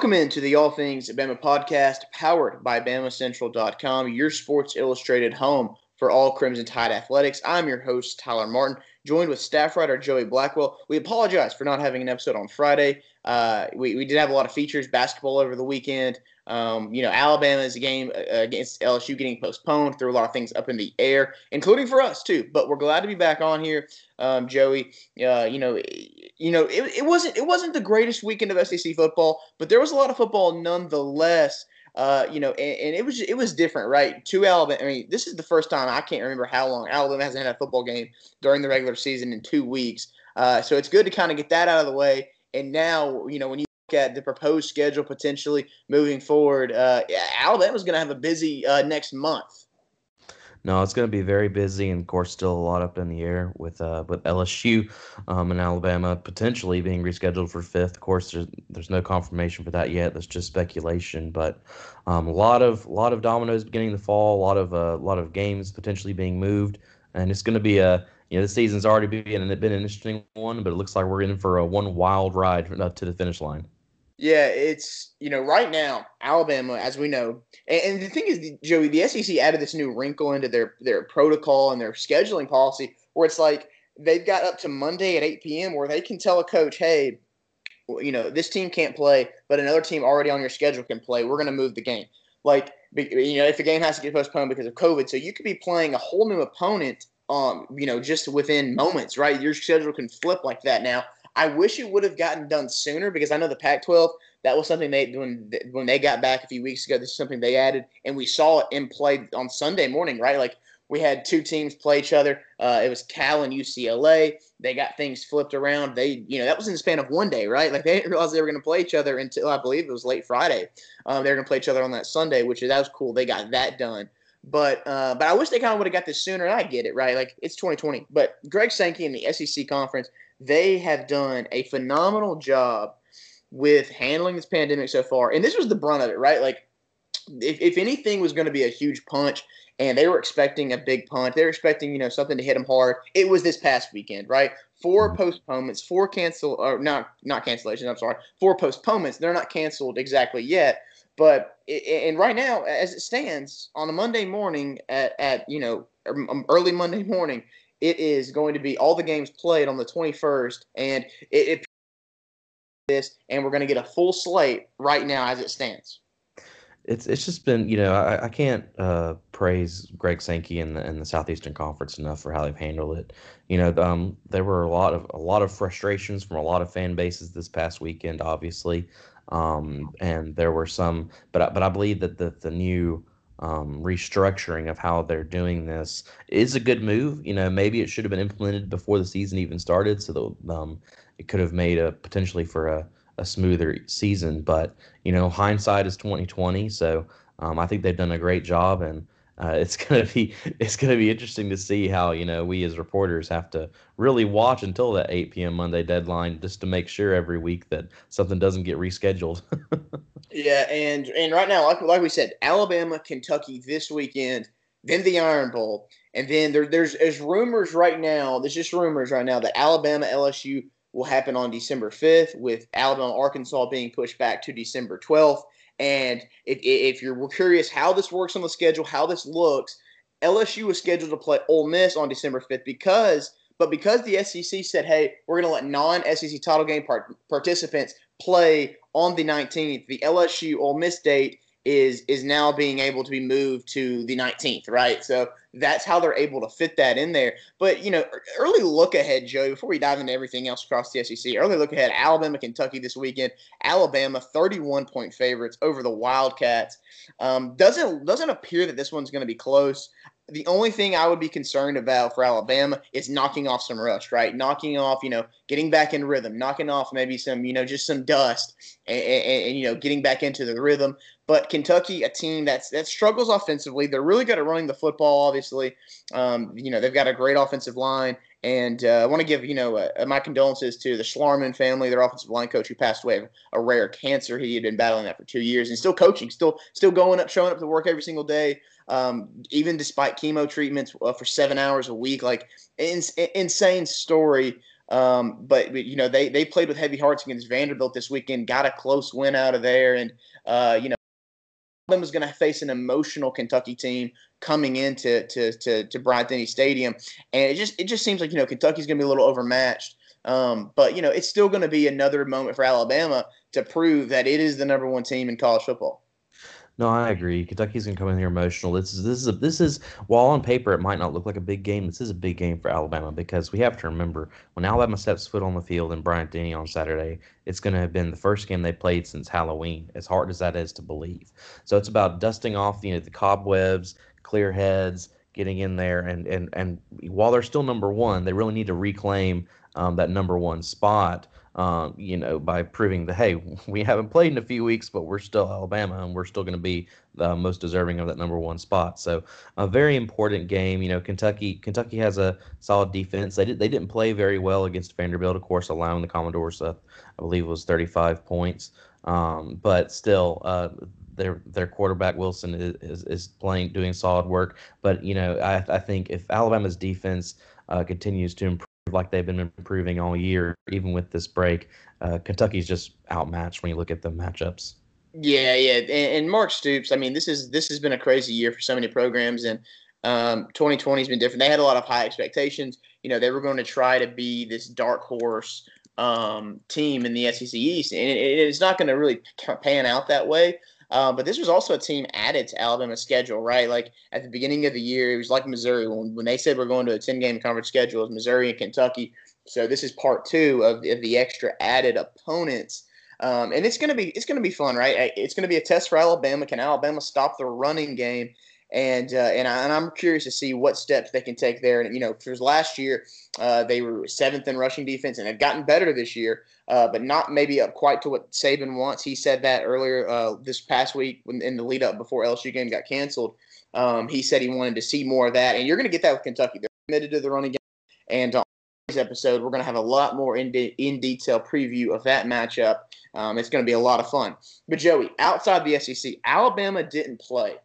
Welcome into the All Things Bama podcast, powered by BamaCentral.com, your Sports Illustrated home for all Crimson Tide athletics. I'm your host, Tyler Martin, joined with staff writer Joey Blackwell. We apologize for not having an episode on Friday. Uh, we, we did have a lot of features, basketball over the weekend. Um, you know, Alabama's game uh, against LSU getting postponed, threw a lot of things up in the air, including for us too. But we're glad to be back on here, um, Joey. Uh, you know, you know, it, it wasn't it wasn't the greatest weekend of SEC football, but there was a lot of football nonetheless. Uh, you know, and, and, it was it was different, right? Two Alabama. I mean, this is the first time I can't remember how long Alabama hasn't had a football game during the regular season in two weeks. Uh, so it's good to kind of get that out of the way. And now, you know, when you at the proposed schedule potentially moving forward, uh, Alabama's going to have a busy uh, next month. No, it's going to be very busy, and of course, still a lot up in the air with uh, with LSU um, and Alabama potentially being rescheduled for fifth. Of course, there's there's no confirmation for that yet. That's just speculation, but um, a lot of lot of dominoes beginning to fall. A lot of a uh, lot of games potentially being moved, and it's going to be a you know the season's already been been an interesting one, but it looks like we're in for a one wild ride to the finish line. Yeah, it's you know right now Alabama, as we know, and, and, the thing is, Joey, the SEC added this new wrinkle into their their protocol and their scheduling policy, where it's like they've got up to Monday at eight p.m. where they can tell a coach, hey, you know this team can't play, but another team already on your schedule can play. We're going to move the game. Like you know, if the game has to get postponed because of COVID, so you could be playing a whole new opponent, um, you know, just within moments, right? Your schedule can flip like that now I wish it would have gotten done sooner because I know the Pac-12 that was something they when when they got back a few weeks ago. This is something they added, and we saw it in play on Sunday morning. Right, like we had two teams play each other. Uh, it was Cal and UCLA. They got things flipped around. They, you know, that was in the span of one day, right? Like they didn't realize they were going to play each other until I believe it was late Friday. Um, they were going to play each other on that Sunday, which is that was cool. They got that done. But uh, but I wish they kind of would have got this sooner. I get it, right? Like it's 2020. But Greg Sankey in the SEC conference they have done a phenomenal job with handling this pandemic so far. And this was the brunt of it, right? Like, if, if anything was going to be a huge punch and they were expecting a big punch, they were expecting, you know, something to hit them hard, it was this past weekend, right? Four mm-hmm. postponements, four cancel, or not, not cancellations, I'm sorry, four postponements. They're not canceled exactly yet. But, and right now, as it stands, on a Monday morning at, at you know, um, early Monday morning, it is going to be all the games played on the 21st, and it, it this, and we're going to get a full slate right now as it stands. It's it's just been you know I, I can't uh, praise Greg Sankey and the, and the Southeastern Conference enough for how they've handled it. You know um, there were a lot of a lot of frustrations from a lot of fan bases this past weekend, obviously, um, and there were some, but but I believe that the the new um, restructuring of how they're doing this is a good move. You know, maybe it should have been implemented before the season even started, so that um, it could have made a potentially for a, a smoother season. But you know, hindsight is twenty twenty, so um, I think they've done a great job, and uh, it's gonna be it's gonna be interesting to see how you know we as reporters have to really watch until that 8 p.m. Monday deadline just to make sure every week that something doesn't get rescheduled. yeah, and and right now, like like we said, Alabama, Kentucky this weekend, then the Iron Bowl, and then there, there's there's rumors right now. There's just rumors right now that Alabama LSU will happen on December 5th, with Alabama Arkansas being pushed back to December 12th. And if, if you're curious how this works on the schedule, how this looks, LSU is scheduled to play Ole Miss on December 5th because, but because the SEC said, hey, we're going to let non-SEC title game part- participants play on the 19th, the LSU Ole Miss date is is now being able to be moved to the 19th, right? So that's how they're able to fit that in there. But you know, early look ahead, Joe. Before we dive into everything else across the SEC, early look ahead: Alabama, Kentucky this weekend. Alabama, 31 point favorites over the Wildcats. Um, doesn't doesn't appear that this one's going to be close the only thing I would be concerned about for Alabama is knocking off some rust, right? Knocking off, you know, getting back in rhythm, knocking off maybe some, you know, just some dust, and, and, and, you know, getting back into the rhythm. But Kentucky, a team that's that struggles offensively, they're really good at running the football. Obviously, um, you know, they've got a great offensive line, and uh, I want to give you know uh, my condolences to the Schlarman family, their offensive line coach who passed away of a rare cancer. He had been battling that for two years and still coaching, still still going up, showing up to work every single day um, even despite chemo treatments uh, for seven hours a week. Like in, insane story. Um, but you know they they played with heavy hearts against Vanderbilt this weekend, got a close win out of there, and uh, you know Alabama's going to face an emotional Kentucky team coming into to to, to Bryant Denny Stadium, and it just it just seems like you know Kentucky's going to be a little overmatched. Um, but you know it's still going to be another moment for Alabama to prove that it is the number one team in college football. No, I agree. Kentucky's gonna come in here emotional. This is this is a, this is while on paper it might not look like a big game. This is a big game for Alabama because we have to remember when Alabama steps foot on the field in Bryant Denny on Saturday, it's gonna have been the first game they played since Halloween. As hard as that is to believe, so it's about dusting off you know the cobwebs, clear heads, getting in there, and and and while they're still number one, they really need to reclaim um, that number one spot um, you know, by proving that hey, we haven't played in a few weeks, but we're still Alabama and we're still going to be the most deserving of that number one spot. So a very important game. You know, Kentucky Kentucky has a solid defense. They did they didn't play very well against Vanderbilt, of course, allowing the Commodores, uh, I believe, it was 35 points. Um, but still, uh, their their quarterback Wilson is, is, is playing doing solid work. But you know, I I think if Alabama's defense uh, continues to improve like they've been improving all year, even with this break. Uh, Kentucky's just outmatched when you look at the matchups. Yeah, yeah, and, and, Mark Stoops. I mean, this is this has been a crazy year for so many programs, and um, 2020 has been different. They had a lot of high expectations. You know, they were going to try to be this dark horse um, team in the SEC East, and it, it's not going to really pan out that way. Uh, but this was also a team added to Alabama's schedule, right? Like at the beginning of the year, it was like Missouri when, when they said we're going to a 10 game conference schedule, it Missouri and Kentucky. So this is part two of, of the extra added opponents. Um, and it's gonna be it's gonna be fun, right? It's gonna be a test for Alabama. Can Alabama stop the running game? And uh, and, I, and I'm curious to see what steps they can take there. And you know, because last year uh, they were seventh in rushing defense and have gotten better this year, uh, but not maybe up quite to what Saban wants. He said that earlier uh, this past week in the lead up before LSU game got canceled. Um, he said he wanted to see more of that, and you're going to get that with Kentucky. They're committed to the running game, and on this episode, we're going to have a lot more in de- in detail preview of that matchup. Um, it's going to be a lot of fun. But Joey, outside the SEC, Alabama didn't play.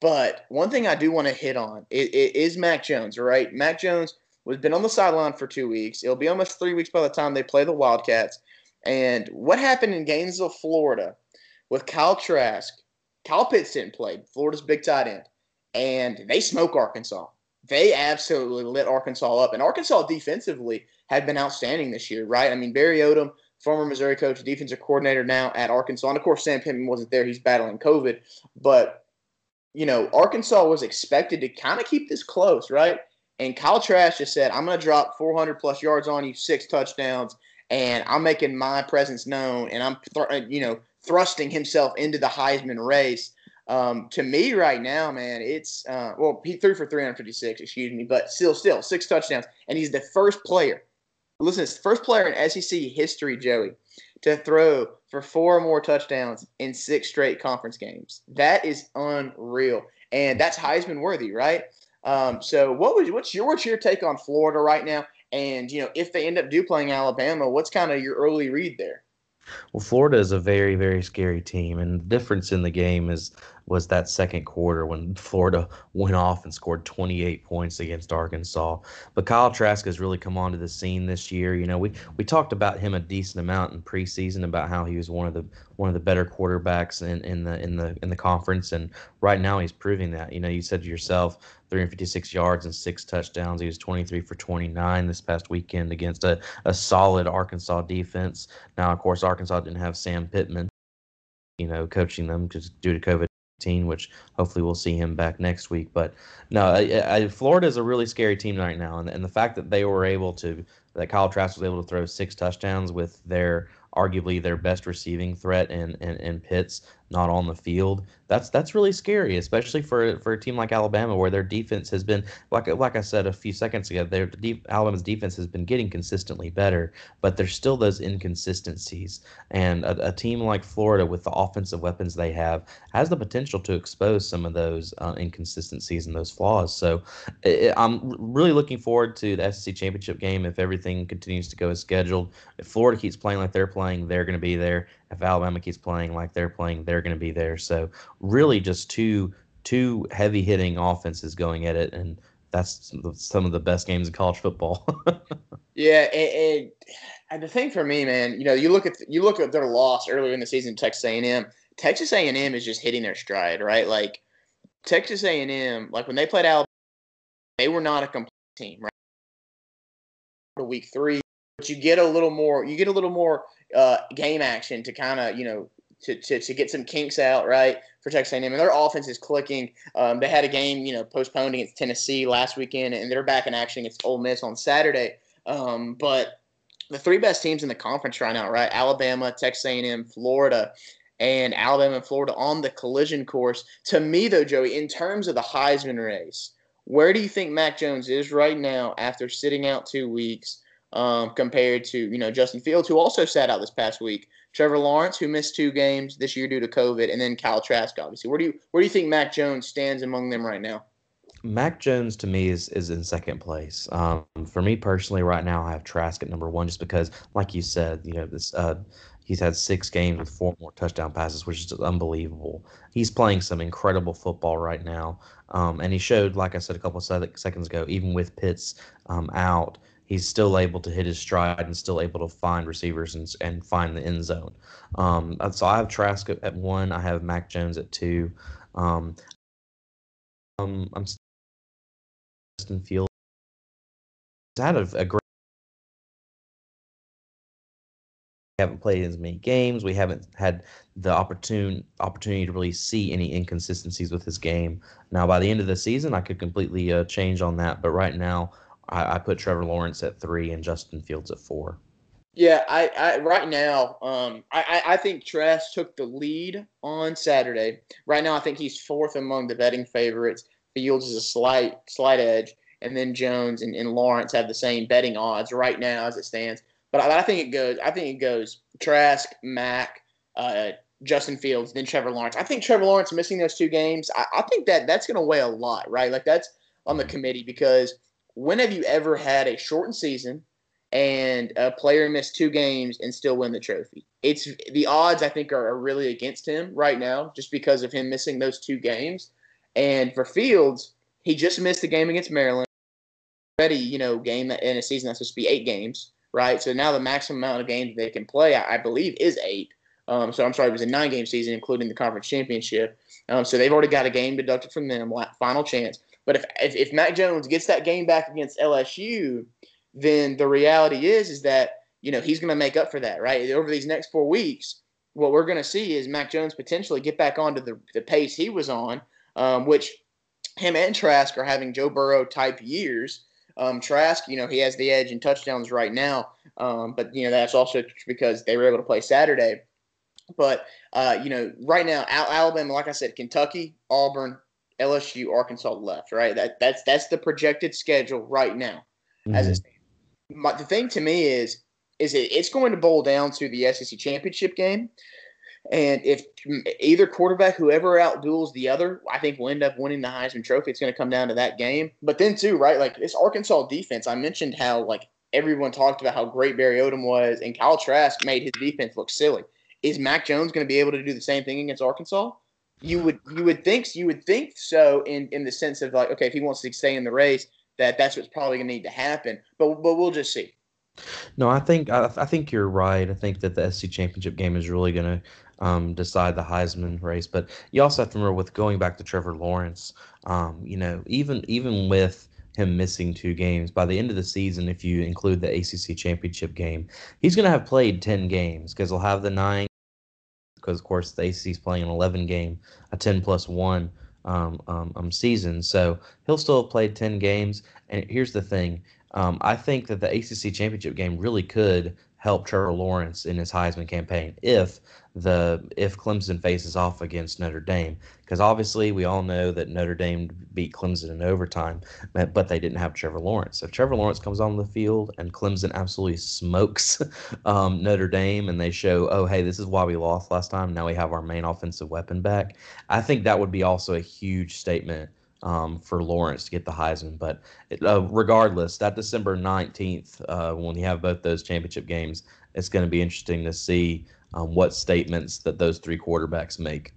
But one thing I do want to hit on it, it is Mac Jones, right? Mac Jones was been on the sideline for two weeks. It'll be almost three weeks by the time they play the Wildcats. And what happened in Gainesville, Florida, with Kyle Trask? Kyle Pitts didn't play. Florida's big tight end, and they smoke Arkansas. They absolutely lit Arkansas up, and Arkansas defensively had been outstanding this year, right? I mean, Barry Odom, former Missouri coach, defensive coordinator now at Arkansas, and of course Sam Pittman wasn't there; he's battling COVID. But you know, Arkansas was expected to kind of keep this close, right? And Kyle Trask just said, I'm going to drop 400 plus yards on you, six touchdowns, and I'm making my presence known, and I'm, th- you know, thrusting himself into the Heisman race. Um, to me, right now, man, it's uh, well, he threw for 356, excuse me, but still, still six touchdowns, and he's the first player. Listen, it's first player in SEC history, Joey, to throw for four or more touchdowns in six straight conference games. That is unreal, and that's Heisman worthy, right? Um, so, what was what's your what's your take on Florida right now? And you know, if they end up do playing Alabama, what's kind of your early read there? Well, Florida is a very, very scary team, and the difference in the game is was that second quarter when Florida went off and scored 28 points against Arkansas. But Kyle Trask has really come onto the scene this year. You know, we we talked about him a decent amount in preseason about how he was one of the one of the better quarterbacks in, in the in the in the conference, and right now he's proving that. You know, you said to yourself, 356 yards and six touchdowns. He was 23 for 29 this past weekend against a, a solid Arkansas defense. Now, of course, Arkansas didn't have Sam Pittman, you know, coaching them just due to COVID which hopefully we'll see him back next week. But no, I, I, Florida is a really scary team right now, and, and the fact that they were able to, that Kyle Trask was able to throw six touchdowns with their arguably their best receiving threat in, in, in Pitts not on the field. That's that's really scary, especially for for a team like Alabama, where their defense has been like like I said a few seconds ago. Their deep, Alabama's defense has been getting consistently better, but there's still those inconsistencies. And a, a team like Florida, with the offensive weapons they have, has the potential to expose some of those uh, inconsistencies and those flaws. So it, I'm really looking forward to the SEC championship game if everything continues to go as scheduled. If Florida keeps playing like they're playing, they're going to be there if Alabama keeps playing like they're playing, they're going to be there. So really, just two two heavy hitting offenses going at it, and that's some of the best games in college football. yeah, and, and, and, the thing for me, man, you know, you look at you look at their loss earlier in the season, Texas A&M. Texas A&M is just hitting their stride, right? Like Texas A&M, like when they played Alabama, they were not a complete team, right? Week three, but you get a little more, you get a little more uh, game action to kind of, you know, to, to, to get some kinks out, right, for Texas A&M. And their offense is clicking. Um, they had a game, you know, postponed against Tennessee last weekend, and they're back in action against Ole Miss on Saturday. Um, but the three best teams in the conference right now, right, Alabama, Texas A&M, Florida, and Alabama and Florida on the collision course. To me, though, Joey, in terms of the Heisman race, where do you think Mac Jones is right now after sitting out two weeks um, compared to, you know, Justin Fields, who also sat out this past week? Trevor Lawrence, who missed two games this year due to COVID, and then Kyle Trask, obviously. Where do you where do you think Mac Jones stands among them right now? Mac Jones to me is is in second place. Um, for me personally, right now I have Trask at number one, just because, like you said, you know this. Uh, he's had six games with four more touchdown passes, which is unbelievable. He's playing some incredible football right now, um, and he showed, like I said a couple of seconds ago, even with Pitts um, out, he's still able to hit his stride and still able to find receivers and, and find the end zone. Um, so I have Trask at one. I have Mac Jones at two. Um, um, I'm still Justin Field. He's had a, a great. We haven't played as many games. We haven't had the opportune opportunity to really see any inconsistencies with his game. Now, by the end of the season, I could completely uh, change on that. But right now, I, I put Trevor Lawrence at three and Justin Fields at four. Yeah, I, I right now, um, I, I think Trask took the lead on Saturday. Right now, I think he's fourth among the betting favorites. Fields is a slight slight edge, and then Jones and, and Lawrence have the same betting odds right now as it stands. But I, I think it goes. I think it goes Trask, Mac, uh, Justin Fields, then Trevor Lawrence. I think Trevor Lawrence missing those two games. I, I think that that's going to weigh a lot, right? Like that's on the committee because – when have you ever had a shortened season and a player miss two games and still win the trophy? It's the odds I think are, really against him right now just because of him missing those two games. And for Fields, he just missed the game against Maryland. Already, you know, game in a season that's supposed to be eight games, right? So now the maximum amount of games they can play, I, I believe, is eight. Um, so I'm sorry, it was a nine game season, including the conference championship. Um, so they've already got a game deducted from them, final chance. But if, if if Mac Jones gets that game back against LSU, then the reality is is that you know he's going to make up for that, right? Over these next four weeks, what we're going to see is Mac Jones potentially get back onto the the pace he was on, um, which him and Trask are having Joe Burrow type years. Um, Trask, you know, he has the edge in touchdowns right now, um, but you know that's also because they were able to play Saturday. But uh, you know, right now, Alabama, like I said, Kentucky, Auburn, LSU, Arkansas left, right? That that's that's the projected schedule right now. Mm-hmm. As it stands. But the thing to me is, is it, it's going to boil down to the SEC championship game, and if either quarterback, whoever outduels the other, I think will end up winning the Heisman Trophy. It's going to come down to that game. But then too, right? Like this Arkansas defense, I mentioned how like everyone talked about how great Barry Odom was, and Kyle Trask made his defense look silly. Is Mac Jones going to be able to do the same thing against Arkansas? You would you would think you would think so in in the sense of like okay if he wants to stay in the race that that's what's probably going to need to happen. But but we'll just see. No i think I, I think you're right. I think that the SEC championship game is really going to um, decide the heisman race. But you also have to remember with going back to trevor lawrence um, you know even even with him missing two games by the end of the season if you include the acc championship game he's going to have played 10 games because he'll have the nine because of course the ACC is playing an 11 game, a 10 plus one um, um, um, season. So he'll still have played 10 games. And here's the thing: um, I think that the ACC championship game really could help Trevor Lawrence in his Heisman campaign if the if Clemson faces off against Notre Dame. Because obviously we all know that Notre Dame beat Clemson in overtime but they didn't have Trevor Lawrence. If Trevor Lawrence comes on the field and Clemson absolutely smokes um, Notre Dame and they show oh hey this is why we lost last time. Now we have our main offensive weapon back. I think that would be also a huge statement um, for Lawrence to get the Heisman. But uh, regardless, that December 19th, uh, when you have both those championship games, it's going to be interesting to see um, what statements that those three quarterbacks make.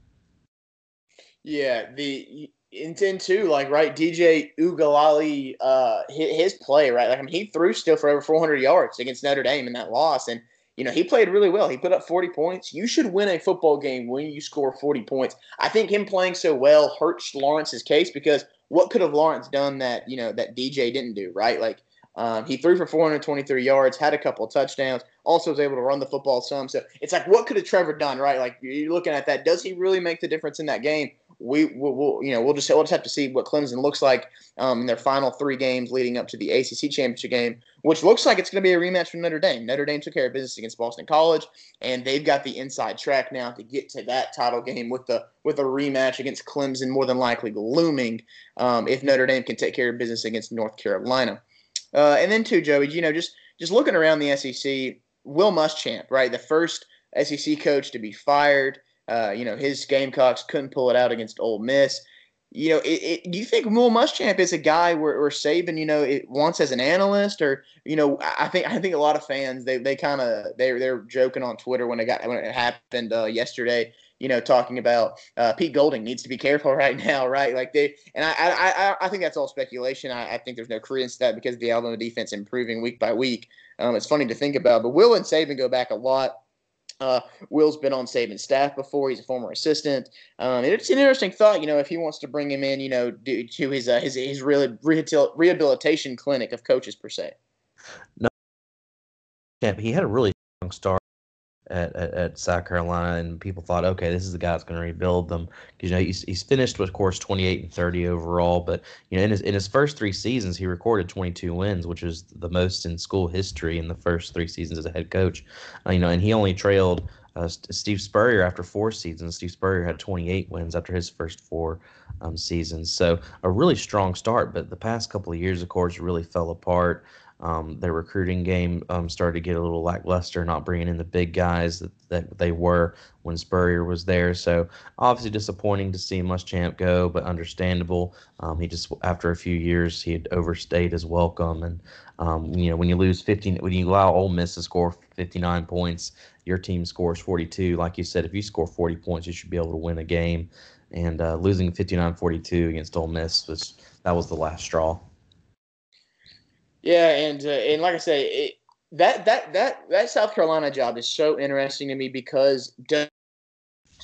Yeah, the in 10 2, like, right, DJ Uiagalelei, uh, his, play, right? Like, I mean, he threw still for over 400 yards against Notre Dame in that loss. And, you know, he played really well. He put up 40 points. You should win a football game when you score 40 points. I think him playing so well hurts Lawrence's case because what could have Lawrence done that, you know, that DJ didn't do, right? Like, um, he threw for 423 yards, had a couple touchdowns, also was able to run the football some. So it's like, what could have Trevor done, right? Like you're looking at that. Does he really make the difference in that game? We will, we'll, you know, we'll just we'll just have to see what Clemson looks like um, in their final three games leading up to the ACC championship game, which looks like it's going to be a rematch from Notre Dame. Notre Dame took care of business against Boston College, and they've got the inside track now to get to that title game with the with a rematch against Clemson, more than likely looming um, if Notre Dame can take care of business against North Carolina. Uh, and then too, Joey, you know, just just looking around the SEC, Will Muschamp, right, the first SEC coach to be fired. Uh, you know, his Gamecocks couldn't pull it out against Ole Miss. You know, it, it, do you think Will Muschamp is a guy where, where Saban, you know, it wants as an analyst, or you know, I think I think a lot of fans they they kind of they they're joking on Twitter when it got when it happened uh, yesterday you know, talking about uh, Pete Golding needs to be careful right now, right? Like they, and I, I, I think that's all speculation. I, I think there's no credence to that because the Alabama defense improving week by week. Um, it's funny to think about, but Will and Saban go back a lot. Uh, Will's been on Saban's staff before. He's a former assistant. Um, it's an interesting thought, you know, if he wants to bring him in, you know, to his uh, his his really rehabilitation clinic of coaches per se. No, yeah, he had a really strong start at, at, at, South Carolina, and people thought, okay, this is the guy that's going to rebuild them. Because you know he's, he's finished with, of course, 28 and 30 overall, but you know in his in his first three seasons he recorded 22 wins, which is the most in school history in the first three seasons as a head coach. Uh, you know, and he only trailed uh, Steve Spurrier after four seasons. Steve Spurrier had 28 wins after his first four um, seasons, so a really strong start. But the past couple of years, of course, really fell apart. Um, their recruiting game um, started to get a little lackluster, not bringing in the big guys that, that they were when Spurrier was there. So obviously disappointing to see Muschamp go, but understandable. Um, he just after a few years he had overstayed his welcome, and um, you know when you lose 15, when you allow Ole Miss to score 59 points, your team scores 42. Like you said, if you score 40 points, you should be able to win a game. And uh, losing 59-42 against Ole Miss was that was the last straw. Yeah, and uh, and like I say, it, that that that that South Carolina job is so interesting to me because do,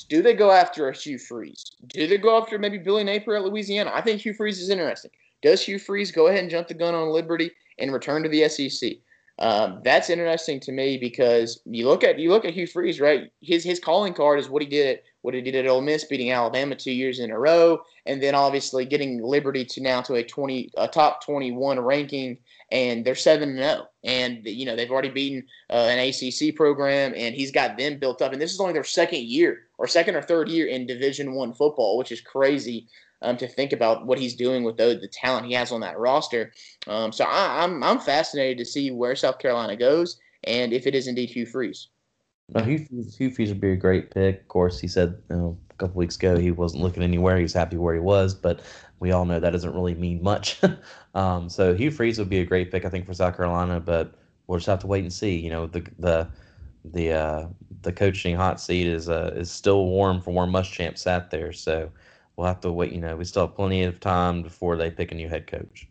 do they go after a Hugh Freeze? Do they go after maybe Billy Napier at Louisiana? I think Hugh Freeze is interesting. Does Hugh Freeze go ahead and jump the gun on Liberty and return to the SEC? Um, that's interesting to me because you look at you look at Hugh Freeze, right? His his calling card is what he did at what he did at Ole Miss, beating Alabama two years in a row, and then obviously getting Liberty to now to a twenty a top twenty one ranking, and they're seven and zero, oh. and you know they've already beaten uh, an ACC program, and he's got them built up, and this is only their second year or second or third year in Division One football, which is crazy um, to think about what he's doing with the, the talent he has on that roster. Um, so I, I'm, I'm fascinated to see where South Carolina goes and if it is indeed Hugh Freeze. No, Hugh, Hugh Freeze would be a great pick. Of course, he said you know, a couple weeks ago he wasn't looking anywhere. He was happy where he was, but we all know that doesn't really mean much. um, so Hugh Freeze would be a great pick, I think, for South Carolina, but we'll just have to wait and see. You know, the the the uh, the coaching hot seat is uh, is still warm from where Muschamp sat there. So we'll have to wait. You know, we still have plenty of time before they pick a new head coach.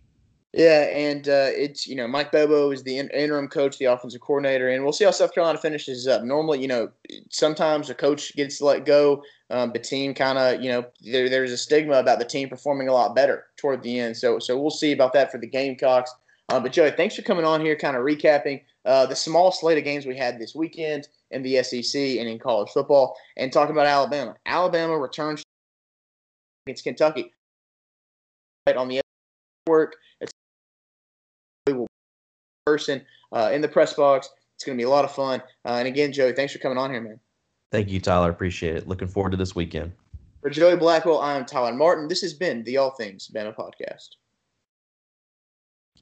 Yeah, and uh, it's you know Mike Bobo is the in- interim coach, the offensive coordinator, and we'll see how South Carolina finishes up. Normally, you know, sometimes a coach gets let go, um, the team kind of you know there, there's a stigma about the team performing a lot better toward the end. So so we'll see about that for the Gamecocks. Uh, but Joey, thanks for coming on here, kind of recapping uh, the small slate of games we had this weekend in the SEC and in college football, and talking about Alabama. Alabama returns against Kentucky. Right on the network, it's a person uh, in the press box. It's going to be a lot of fun. Uh, and again, Joey, thanks for coming on here, man. Thank you, Tyler. Appreciate it. Looking forward to this weekend. For Joey Blackwell, I am Tyler Martin. This has been the All Things Bama Podcast.